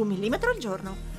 Un millimetro al giorno.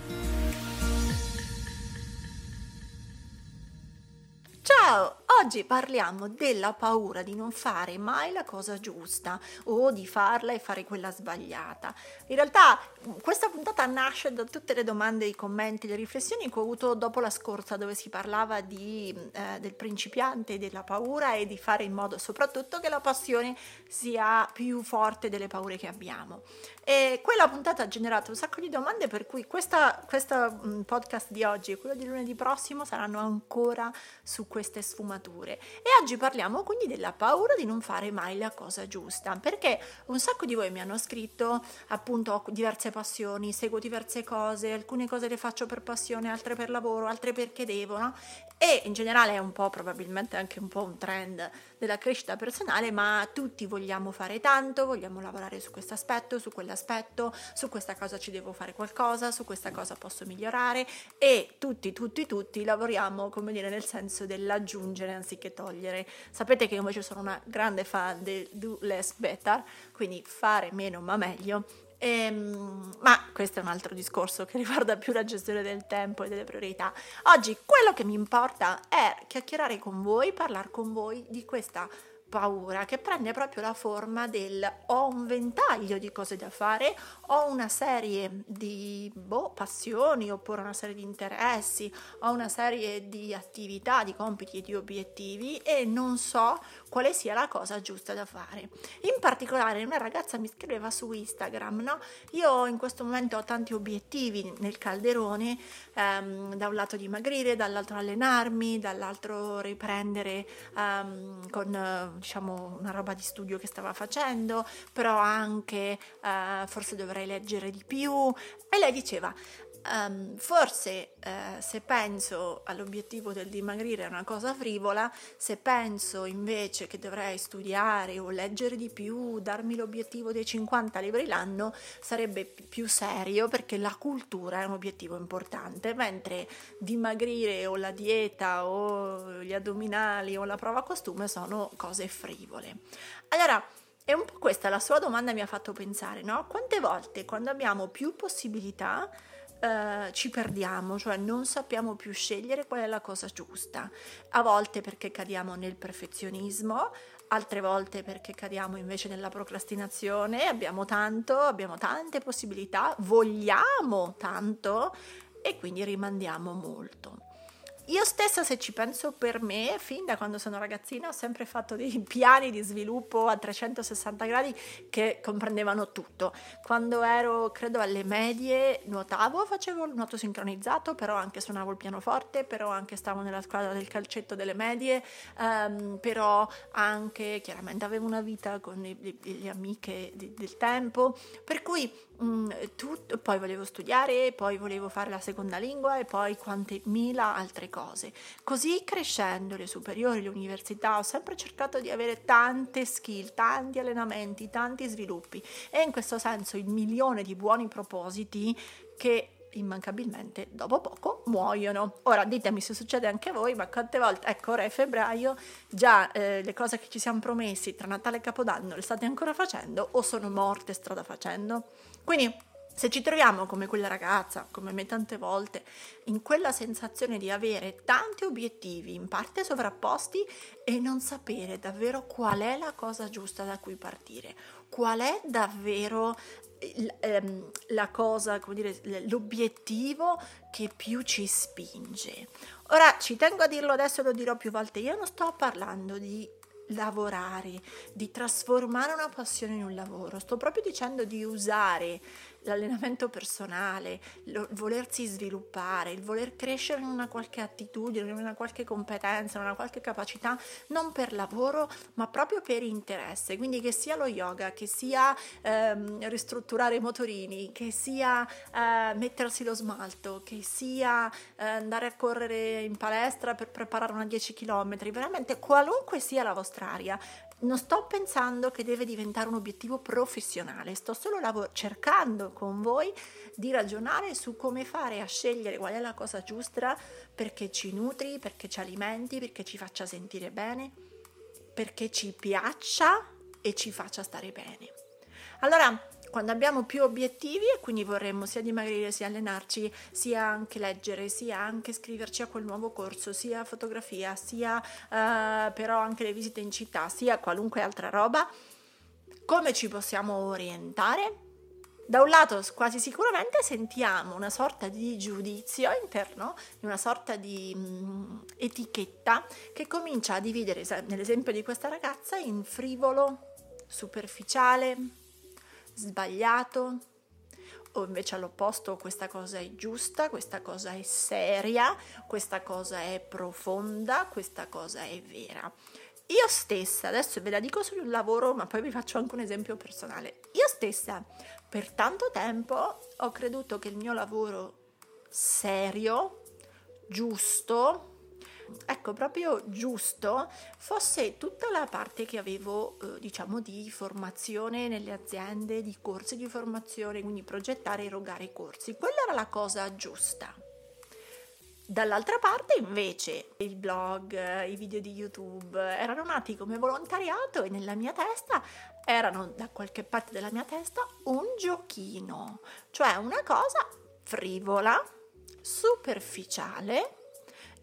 Oggi parliamo della paura di non fare mai la cosa giusta o di farla e fare quella sbagliata. In realtà questa puntata nasce da tutte le domande, i commenti, le riflessioni che ho avuto dopo la scorsa dove si parlava di, eh, del principiante, della paura e di fare in modo soprattutto che la passione sia più forte delle paure che abbiamo. E quella puntata ha generato un sacco di domande per cui questa, questa mm, podcast di oggi e quello di lunedì prossimo saranno ancora su queste sfumature. E oggi parliamo quindi della paura di non fare mai la cosa giusta, perché un sacco di voi mi hanno scritto appunto ho diverse passioni, seguo diverse cose, alcune cose le faccio per passione, altre per lavoro, altre perché devo, no? E in generale è un po' probabilmente anche un po' un trend della crescita personale, ma tutti vogliamo fare tanto, vogliamo lavorare su questo aspetto, su quell'aspetto, su questa cosa ci devo fare qualcosa, su questa cosa posso migliorare e tutti, tutti, tutti lavoriamo, come dire, nel senso dell'aggiungere anziché togliere. Sapete che io invece sono una grande fan del do less better, quindi fare meno ma meglio Ehm, ma questo è un altro discorso che riguarda più la gestione del tempo e delle priorità. Oggi quello che mi importa è chiacchierare con voi, parlare con voi di questa paura che prende proprio la forma del ho un ventaglio di cose da fare, ho una serie di boh, passioni oppure una serie di interessi, ho una serie di attività, di compiti e di obiettivi e non so quale sia la cosa giusta da fare. In particolare una ragazza mi scriveva su Instagram, no? Io in questo momento ho tanti obiettivi nel calderone, ehm, da un lato dimagrire, dall'altro allenarmi, dall'altro riprendere ehm, con diciamo una roba di studio che stava facendo, però anche uh, forse dovrei leggere di più. E lei diceva, Um, forse eh, se penso all'obiettivo del dimagrire è una cosa frivola, se penso invece che dovrei studiare o leggere di più, darmi l'obiettivo dei 50 libri l'anno, sarebbe più serio perché la cultura è un obiettivo importante, mentre dimagrire o la dieta o gli addominali o la prova costume sono cose frivole. Allora, è un po' questa la sua domanda mi ha fatto pensare, no? Quante volte quando abbiamo più possibilità eh, ci perdiamo, cioè non sappiamo più scegliere qual è la cosa giusta. A volte perché cadiamo nel perfezionismo, altre volte perché cadiamo invece nella procrastinazione, abbiamo tanto, abbiamo tante possibilità, vogliamo tanto e quindi rimandiamo molto. Io stessa, se ci penso per me, fin da quando sono ragazzina ho sempre fatto dei piani di sviluppo a 360 gradi che comprendevano tutto. Quando ero, credo, alle medie nuotavo, facevo il nuoto sincronizzato, però anche suonavo il pianoforte, però anche stavo nella squadra del calcetto delle medie, um, però anche chiaramente avevo una vita con le, le, le amiche di, del tempo, per cui tutto, poi volevo studiare, poi volevo fare la seconda lingua e poi quante mila altre cose cose. Così crescendo le superiori, le università, ho sempre cercato di avere tante skill, tanti allenamenti, tanti sviluppi e in questo senso il milione di buoni propositi che immancabilmente dopo poco muoiono. Ora ditemi se succede anche a voi, ma quante volte, ecco, ora è febbraio, già eh, le cose che ci siamo promessi tra Natale e Capodanno le state ancora facendo o sono morte strada facendo? Quindi se ci troviamo come quella ragazza, come me tante volte, in quella sensazione di avere tanti obiettivi in parte sovrapposti e non sapere davvero qual è la cosa giusta da cui partire, qual è davvero ehm, la cosa, come dire, l'obiettivo che più ci spinge. Ora ci tengo a dirlo adesso, lo dirò più volte, io non sto parlando di lavorare, di trasformare una passione in un lavoro, sto proprio dicendo di usare l'allenamento personale, il volersi sviluppare, il voler crescere in una qualche attitudine, in una qualche competenza, in una qualche capacità, non per lavoro, ma proprio per interesse. Quindi che sia lo yoga, che sia ehm, ristrutturare i motorini, che sia eh, mettersi lo smalto, che sia eh, andare a correre in palestra per preparare una 10 km, veramente qualunque sia la vostra area, non sto pensando che deve diventare un obiettivo professionale, sto solo lav- cercando con voi di ragionare su come fare a scegliere qual è la cosa giusta perché ci nutri, perché ci alimenti, perché ci faccia sentire bene, perché ci piaccia e ci faccia stare bene. Allora, quando abbiamo più obiettivi e quindi vorremmo sia dimagrire, sia allenarci, sia anche leggere, sia anche iscriverci a quel nuovo corso, sia fotografia, sia uh, però anche le visite in città, sia qualunque altra roba, come ci possiamo orientare? Da un lato quasi sicuramente sentiamo una sorta di giudizio interno, una sorta di mh, mm, etichetta che comincia a dividere, nell'esempio di questa ragazza, in frivolo, superficiale, sbagliato o invece all'opposto questa cosa è giusta, questa cosa è seria, questa cosa è profonda, questa cosa è vera. Io stessa, adesso ve la dico sul lavoro, ma poi vi faccio anche un esempio personale. Io stessa per tanto tempo ho creduto che il mio lavoro serio, giusto, ecco, proprio giusto fosse tutta la parte che avevo, eh, diciamo, di formazione nelle aziende, di corsi di formazione, quindi progettare e erogare corsi. Quella era la cosa giusta. Dall'altra parte invece il blog, i video di YouTube erano nati come volontariato e nella mia testa erano da qualche parte della mia testa un giochino, cioè una cosa frivola, superficiale,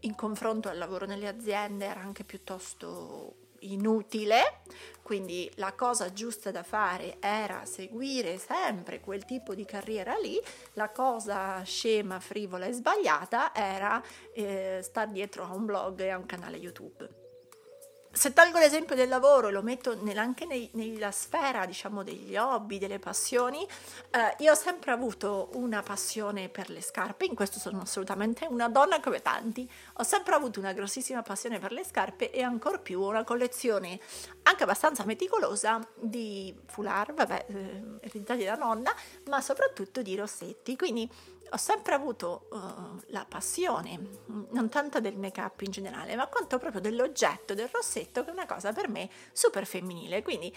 in confronto al lavoro nelle aziende era anche piuttosto inutile, quindi la cosa giusta da fare era seguire sempre quel tipo di carriera lì, la cosa scema, frivola e sbagliata era eh, star dietro a un blog e a un canale YouTube se tolgo l'esempio del lavoro e lo metto anche nei, nella sfera, diciamo, degli hobby, delle passioni, eh, io ho sempre avuto una passione per le scarpe, in questo sono assolutamente una donna come tanti, ho sempre avuto una grossissima passione per le scarpe e ancor più una collezione anche abbastanza meticolosa di foulard, vabbè, eh, ereditati da nonna, ma soprattutto di rossetti, quindi ho sempre avuto uh, la passione, non tanto del make-up in generale, ma quanto proprio dell'oggetto, del rossetto, che è una cosa per me super femminile. Quindi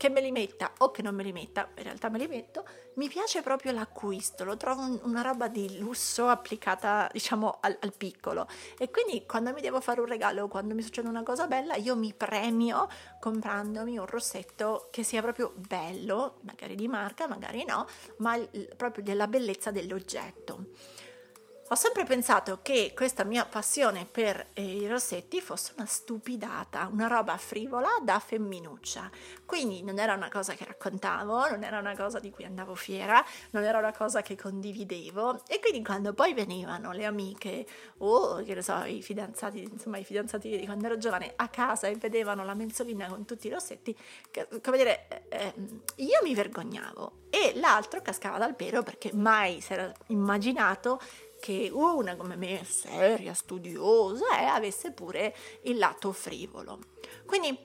che me li metta o che non me li metta, in realtà me li metto, mi piace proprio l'acquisto, lo trovo un, una roba di lusso applicata diciamo al, al, piccolo e quindi quando mi devo fare un regalo o quando mi succede una cosa bella io mi premio comprandomi un rossetto che sia proprio bello, magari di marca, magari no, ma il, proprio della bellezza dell'oggetto. Ho sempre pensato che questa mia passione per eh, i rossetti fosse una stupidata, una roba frivola da femminuccia. Quindi non era una cosa che raccontavo, non era una cosa di cui andavo fiera, non era una cosa che condividevo. E quindi quando poi venivano le amiche o che ne so, i fidanzati, insomma i fidanzati di quando ero giovane a casa e vedevano la mensolina con tutti i rossetti, che, come dire, eh, io mi vergognavo e l'altro cascava dal pero perché mai si era immaginato che una come me, seria, studiosa, eh, avesse pure il lato frivolo. Quindi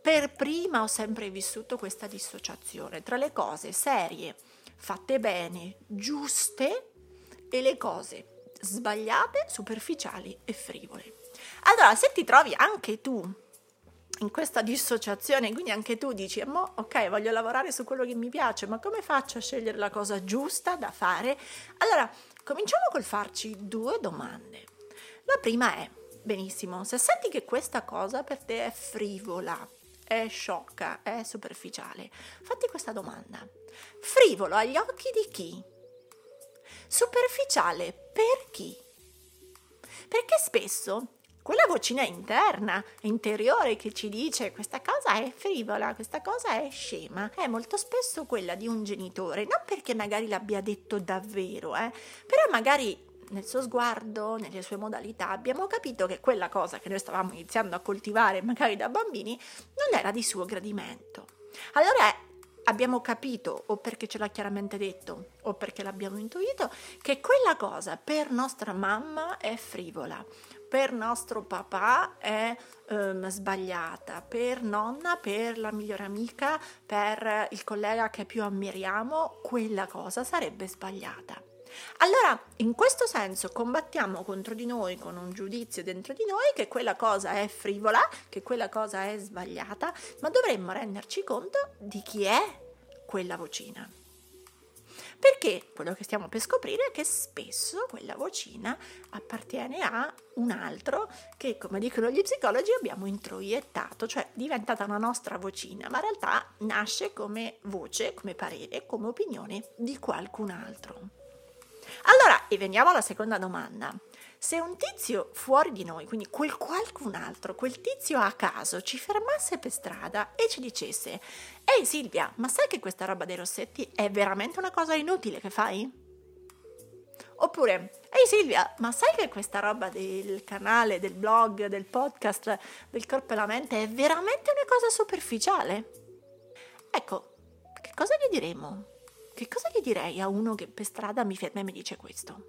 per prima ho sempre vissuto questa dissociazione tra le cose serie, fatte bene, giuste e le cose sbagliate, superficiali e frivole. Allora, se ti trovi anche tu in questa dissociazione, quindi anche tu dici, ok, voglio lavorare su quello che mi piace, ma come faccio a scegliere la cosa giusta da fare? Allora, Cominciamo col farci due domande. La prima è, benissimo, se senti che questa cosa per te è frivola, è sciocca, è superficiale, fatti questa domanda. Frivolo agli occhi di chi? Superficiale per chi? Perché spesso quella vocina interna, interiore che ci dice questa cosa è frivola, questa cosa è scema, è molto spesso quella di un genitore, non perché magari l'abbia detto davvero, eh, però magari nel suo sguardo, nelle sue modalità, abbiamo capito che quella cosa che noi stavamo iniziando a coltivare magari da bambini non era di suo gradimento. Allora abbiamo capito, o perché ce l'ha chiaramente detto, o perché l'abbiamo intuito, che quella cosa per nostra mamma è frivola, per nostro papà è um, sbagliata, per nonna, per la migliore amica, per il collega che più ammiriamo, quella cosa sarebbe sbagliata. Allora, in questo senso, combattiamo contro di noi con un giudizio dentro di noi che quella cosa è frivola, che quella cosa è sbagliata, ma dovremmo renderci conto di chi è quella vocina. Perché quello che stiamo per scoprire è che spesso quella vocina appartiene a un altro che, come dicono gli psicologi, abbiamo introiettato, cioè diventata una nostra vocina, ma in realtà nasce come voce, come parere, come opinione di qualcun altro. Allora, e veniamo alla seconda domanda. Se un tizio fuori di noi, quindi quel qualcun altro, quel tizio a caso, ci fermasse per strada e ci dicesse Ehi Silvia, ma sai che questa roba dei rossetti è veramente una cosa inutile che fai? Oppure, ehi Silvia, ma sai che questa roba del canale, del blog, del podcast, del corpo e la mente è veramente una cosa superficiale? Ecco, che cosa gli diremo? Che cosa gli direi a uno che per strada mi ferma e mi dice questo?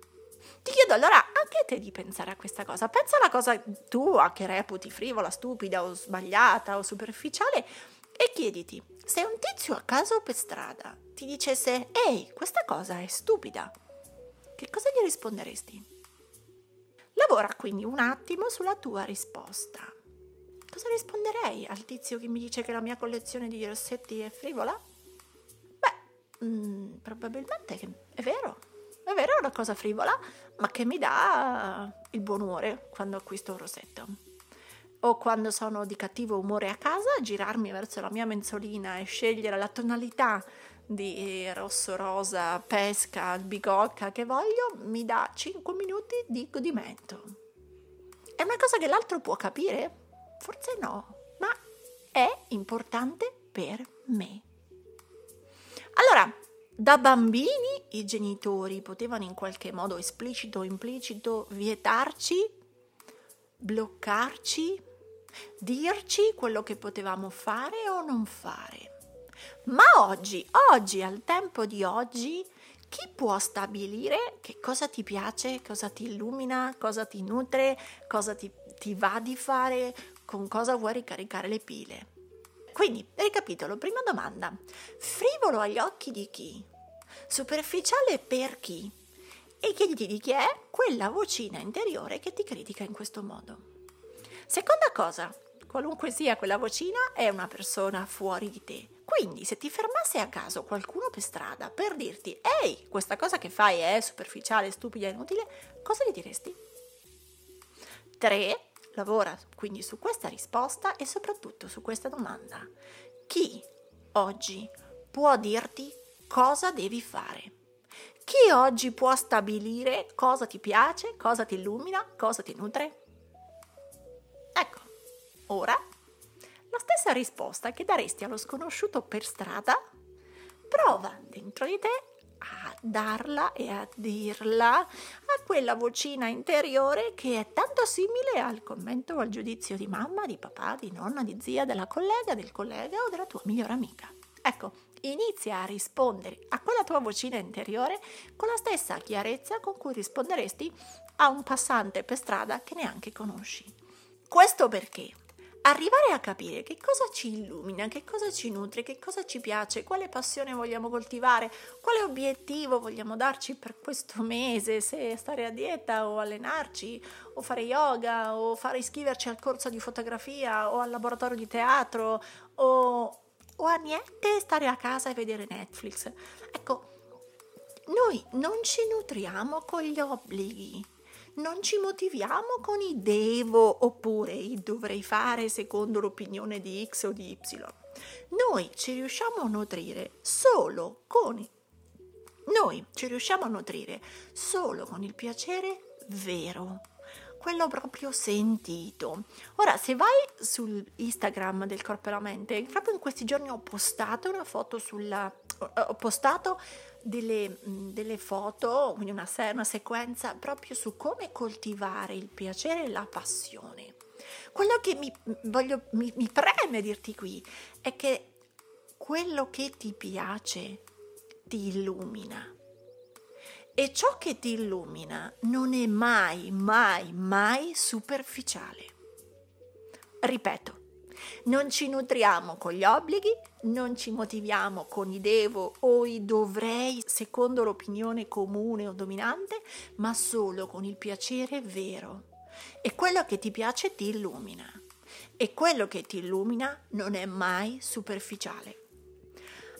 Ti chiedo allora anche a te di pensare a questa cosa. Pensa alla cosa tua che reputi frivola, stupida o sbagliata o superficiale e chiediti, se un tizio a caso per strada ti dicesse ehi, questa cosa è stupida, che cosa gli risponderesti? Lavora quindi un attimo sulla tua risposta. Cosa risponderei al tizio che mi dice che la mia collezione di rossetti è frivola? Mm, probabilmente è vero, è vero, è una cosa frivola, ma che mi dà il buon umore quando acquisto un rossetto. O quando sono di cattivo umore a casa, girarmi verso la mia mensolina e scegliere la tonalità di rosso, rosa, pesca, bigocca che voglio, mi dà 5 minuti di godimento. È una cosa che l'altro può capire? Forse no, ma è importante per me. Allora, da bambini i genitori potevano in qualche modo esplicito o implicito vietarci, bloccarci, dirci quello che potevamo fare o non fare. Ma oggi, oggi, al tempo di oggi, chi può stabilire che cosa ti piace, cosa ti illumina, cosa ti nutre, cosa ti, ti va di fare, con cosa vuoi ricaricare le pile? Quindi, ricapitolo, prima domanda. Frivolo agli occhi di chi? Superficiale per chi? E chiediti di chi è quella vocina interiore che ti critica in questo modo. Seconda cosa, qualunque sia quella vocina, è una persona fuori di te. Quindi, se ti fermasse a caso qualcuno per strada per dirti Ehi, questa cosa che fai è superficiale, stupida, inutile, cosa gli diresti? 3. Lavora quindi su questa risposta e soprattutto su questa domanda. Chi oggi può dirti cosa devi fare? Chi oggi può stabilire cosa ti piace, cosa ti illumina, cosa ti nutre? Ecco, ora la stessa risposta che daresti allo sconosciuto per strada, prova dentro di te darla e a dirla a quella vocina interiore che è tanto simile al commento o al giudizio di mamma, di papà, di nonna, di zia, della collega, del collega o della tua migliore amica. Ecco, inizia a rispondere a quella tua vocina interiore con la stessa chiarezza con cui risponderesti a un passante per strada che neanche conosci. Questo perché? Arrivare a capire che cosa ci illumina, che cosa ci nutre, che cosa ci piace, quale passione vogliamo coltivare, quale obiettivo vogliamo darci per questo mese, se stare a dieta o allenarci o fare yoga o fare iscriverci al corso di fotografia o al laboratorio di teatro o, o a niente stare a casa e vedere Netflix. Ecco, noi non ci nutriamo con gli obblighi non ci motiviamo con i devo oppure i dovrei fare secondo l'opinione di X o di Y. Noi ci riusciamo a nutrire solo con noi ci riusciamo a nutrire solo con il piacere vero, quello proprio sentito. Ora, se vai sul Instagram del Corpo e la Mente, proprio in questi giorni ho postato una foto sulla ho postato delle, delle foto, quindi una, una sequenza proprio su come coltivare il piacere e la passione. Quello che mi, voglio, mi, mi preme dirti qui è che quello che ti piace ti illumina. E ciò che ti illumina non è mai, mai, mai superficiale. Ripeto, non ci nutriamo con gli obblighi, non ci motiviamo con i devo o i dovrei secondo l'opinione comune o dominante, ma solo con il piacere vero. E quello che ti piace ti illumina. E quello che ti illumina non è mai superficiale.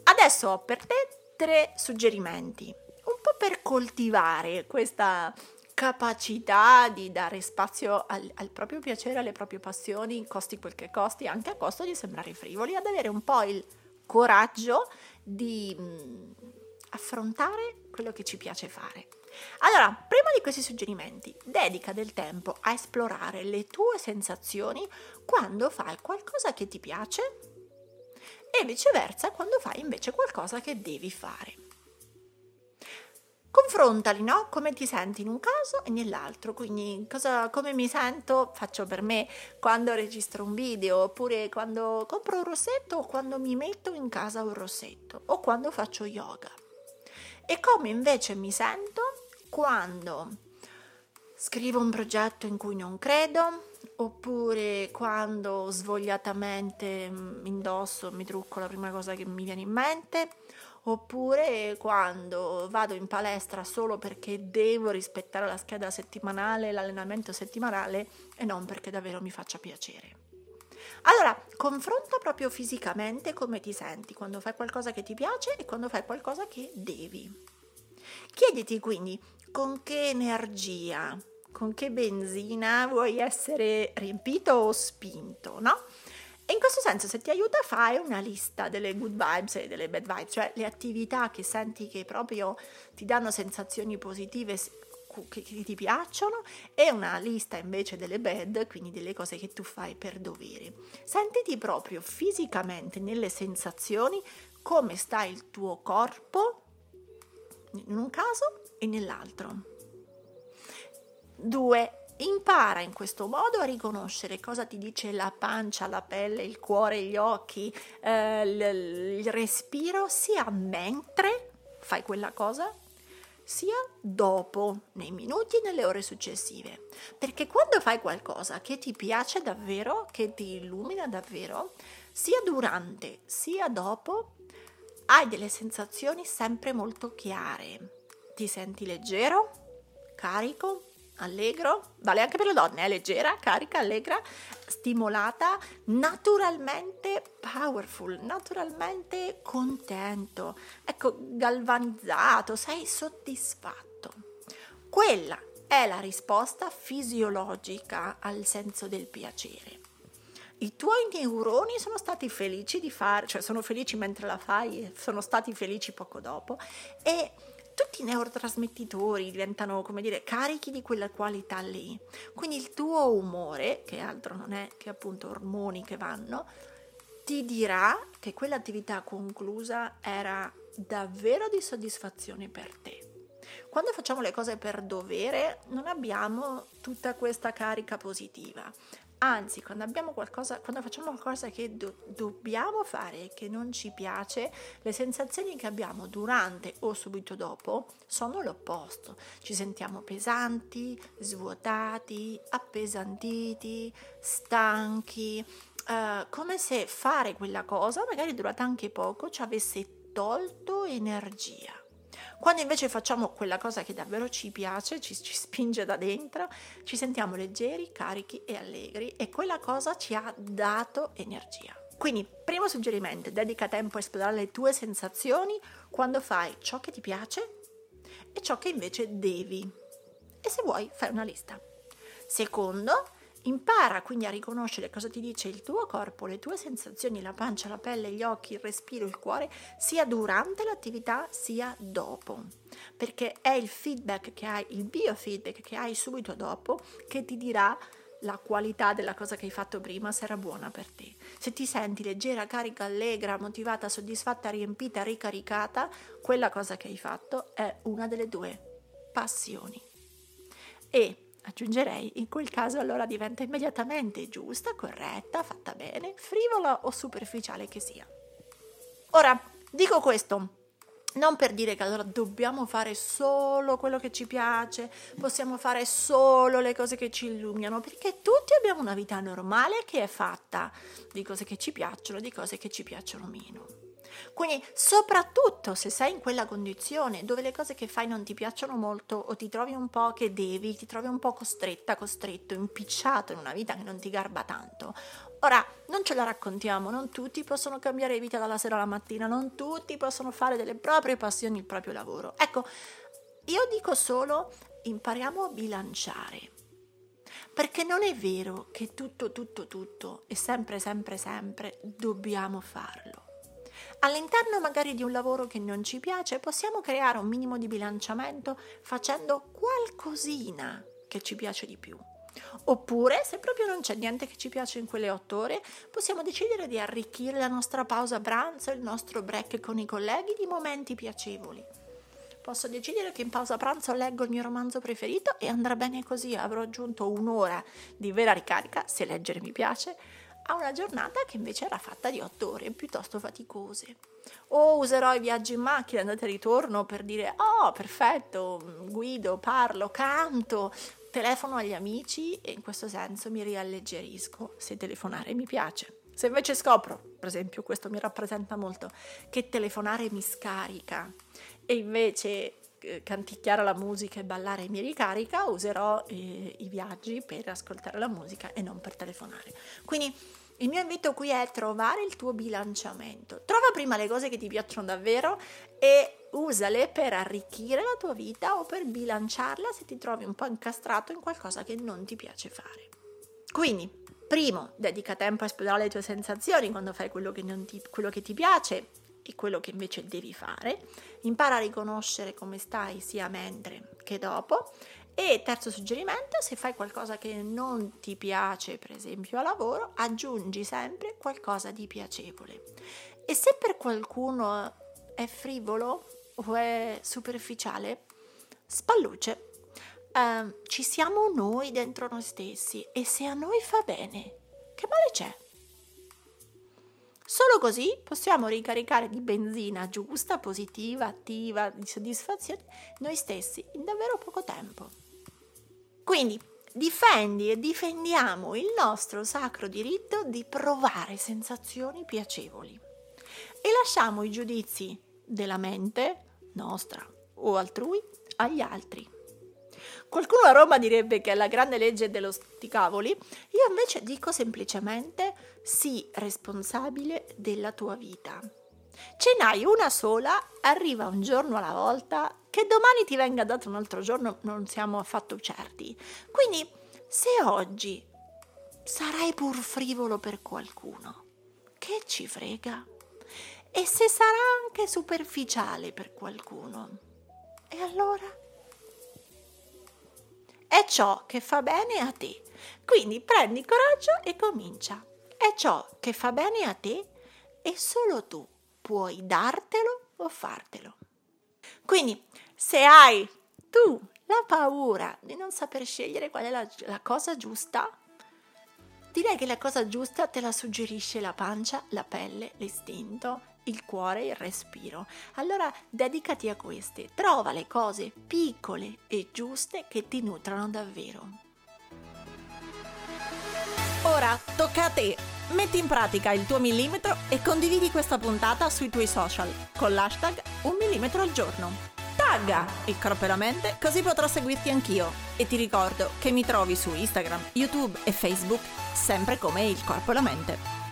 Adesso ho per te tre suggerimenti, un po' per coltivare questa capacità di dare spazio al, al, proprio piacere, alle proprie passioni, costi quel che costi, anche a costo di sembrare frivoli, ad avere un po' il coraggio di mh, mm, affrontare quello che ci piace fare. Allora, prima di questi suggerimenti, dedica del tempo a esplorare le tue sensazioni quando fai qualcosa che ti piace e viceversa quando fai invece qualcosa che devi fare confrontali, no? Come ti senti in un caso e nell'altro. Quindi, cosa, come mi sento faccio per me quando registro un video, oppure quando compro un rossetto, o quando mi metto in casa un rossetto, o quando faccio yoga. E come invece mi sento quando scrivo un progetto in cui non credo, oppure quando svogliatamente mm, indosso, mi trucco la prima cosa che mi viene in mente, oppure quando vado in palestra solo perché devo rispettare la scheda settimanale, l'allenamento settimanale e non perché davvero mi faccia piacere. Allora, confronta proprio fisicamente come ti senti quando fai qualcosa che ti piace e quando fai qualcosa che devi. Chiediti quindi con che energia, con che benzina vuoi essere riempito o spinto, no? E in questo senso, se ti aiuta, fai una lista delle good vibes e delle bad vibes, cioè le attività che senti che proprio ti danno sensazioni positive che, ti piacciono e una lista invece delle bad, quindi delle cose che tu fai per dovere. Sentiti proprio fisicamente nelle sensazioni come sta il tuo corpo in un caso e nell'altro. Due, Impara in questo modo a riconoscere cosa ti dice la pancia, la pelle, il cuore, gli occhi, eh, il, respiro, sia mentre fai quella cosa, sia dopo, nei minuti e nelle ore successive. Perché quando fai qualcosa che ti piace davvero, che ti illumina davvero, sia durante sia dopo, hai delle sensazioni sempre molto chiare. Ti senti leggero, carico, allegro, vale anche per le donne, è eh? leggera, carica, allegra, stimolata, naturalmente powerful, naturalmente contento, ecco, galvanizzato, sei soddisfatto. Quella è la risposta fisiologica al senso del piacere. I tuoi neuroni sono stati felici di fare, cioè sono felici mentre la fai, sono stati felici poco dopo e tutti i neurotrasmettitori diventano, come dire, carichi di quella qualità lì. Quindi il tuo umore, che altro non è che appunto ormoni che vanno, ti dirà che quell'attività conclusa era davvero di soddisfazione per te. Quando facciamo le cose per dovere non abbiamo tutta questa carica positiva, Anzi, quando, qualcosa, quando facciamo qualcosa che do, dobbiamo fare e che non ci piace, le sensazioni che abbiamo durante o subito dopo sono l'opposto. Ci sentiamo pesanti, svuotati, appesantiti, stanchi, eh, come se fare quella cosa, magari durata anche poco, ci avesse tolto energia. Quando invece facciamo quella cosa che davvero ci piace, ci, ci spinge da dentro, ci sentiamo leggeri, carichi e allegri e quella cosa ci ha dato energia. Quindi, primo suggerimento, dedica tempo a esplorare le tue sensazioni quando fai ciò che ti piace e ciò che invece devi. E se vuoi, fai una lista. Secondo, Impara quindi a riconoscere cosa ti dice il tuo corpo, le tue sensazioni, la pancia, la pelle, gli occhi, il respiro, il cuore, sia durante l'attività sia dopo. Perché è il feedback che hai, il biofeedback che hai subito dopo che ti dirà la qualità della cosa che hai fatto prima era buona per te. Se ti senti leggera, carica, allegra, motivata, soddisfatta, riempita, ricaricata, quella cosa che hai fatto è una delle tue passioni. E Aggiungerei, in quel caso allora diventa immediatamente giusta, corretta, fatta bene, frivola o superficiale che sia. Ora, dico questo non per dire che allora dobbiamo fare solo quello che ci piace, possiamo fare solo le cose che ci illuminano, perché tutti abbiamo una vita normale che è fatta di cose che ci piacciono, di cose che ci piacciono meno. Quindi, soprattutto se sei in quella condizione dove le cose che fai non ti piacciono molto o ti trovi un po' che devi, ti trovi un po' costretta, costretto, impicciato in una vita che non ti garba tanto, Ora, non ce la raccontiamo, non tutti possono cambiare vita dalla sera alla mattina, non tutti possono fare delle proprie passioni il proprio lavoro. Ecco, io dico solo impariamo a bilanciare. Perché non è vero che tutto, tutto, tutto e sempre, sempre, sempre dobbiamo farlo. All'interno magari di un lavoro che non ci piace possiamo creare un minimo di bilanciamento facendo qualcosina che ci piace di più. Oppure, se proprio non c'è niente che ci piace in quelle otto ore, possiamo decidere di arricchire la nostra pausa pranzo, il nostro break con i colleghi di momenti piacevoli. Posso decidere che in pausa pranzo leggo il mio romanzo preferito e andrà bene così, avrò aggiunto un'ora di vera ricarica, se leggere mi piace, a una giornata che invece era fatta di otto ore piuttosto faticose. O userò i viaggi in macchina andata e ritorno per dire oh perfetto, guido, parlo, canto, telefono agli amici e in questo senso mi rialleggerisco se telefonare mi piace. Se invece scopro, per esempio, questo mi rappresenta molto, che telefonare mi scarica e invece canticchiare la musica e ballare mi ricarica, userò eh, i viaggi per ascoltare la musica e non per telefonare. Quindi il mio invito qui è trovare il tuo bilanciamento. Trova prima le cose che ti piacciono davvero e usale per arricchire la tua vita o per bilanciarla se ti trovi un po' incastrato in qualcosa che non ti piace fare. Quindi, primo, dedica tempo a esplorare le tue sensazioni quando fai quello che, ti, quello che ti piace e quello che invece devi fare. Impara a riconoscere come stai sia mentre che dopo e terzo suggerimento, se fai qualcosa che non ti piace, per esempio a lavoro, aggiungi sempre qualcosa di piacevole. E se per qualcuno è frivolo o è superficiale, spalluce. Uh, ci siamo noi dentro noi stessi e se a noi fa bene, che male c'è? Solo così possiamo ricaricare di benzina giusta, positiva, attiva, di soddisfazione noi stessi in davvero poco tempo. Quindi difendi e difendiamo il nostro sacro diritto di provare sensazioni piacevoli e lasciamo i giudizi della mente, nostra o altrui, agli altri. Qualcuno a Roma direbbe che è la grande legge dello sticavoli, io invece dico semplicemente sii responsabile della tua vita. Ce n'hai una sola, arriva un giorno alla volta, che domani ti venga dato un altro giorno non siamo affatto certi. Quindi se oggi sarai pur frivolo per qualcuno, che ci frega? E se sarà anche superficiale per qualcuno, e allora? È ciò che fa bene a te. Quindi prendi coraggio e comincia. È ciò che fa bene a te e solo tu puoi dartelo o fartelo. Quindi, se hai tu la paura di non saper scegliere qual è la, la cosa giusta, direi che la cosa giusta te la suggerisce la pancia, la pelle, l'istinto, il cuore, il respiro. Allora dedicati a queste, trova le cose piccole e giuste che ti nutrano davvero. Ora tocca a te Metti in pratica il tuo millimetro e condividi questa puntata sui tuoi social con l'hashtag un millimetro al giorno. Tagga il corpo e la mente così potrò seguirti anch'io. E ti ricordo che mi trovi su Instagram, YouTube e Facebook sempre come il corpo e la mente.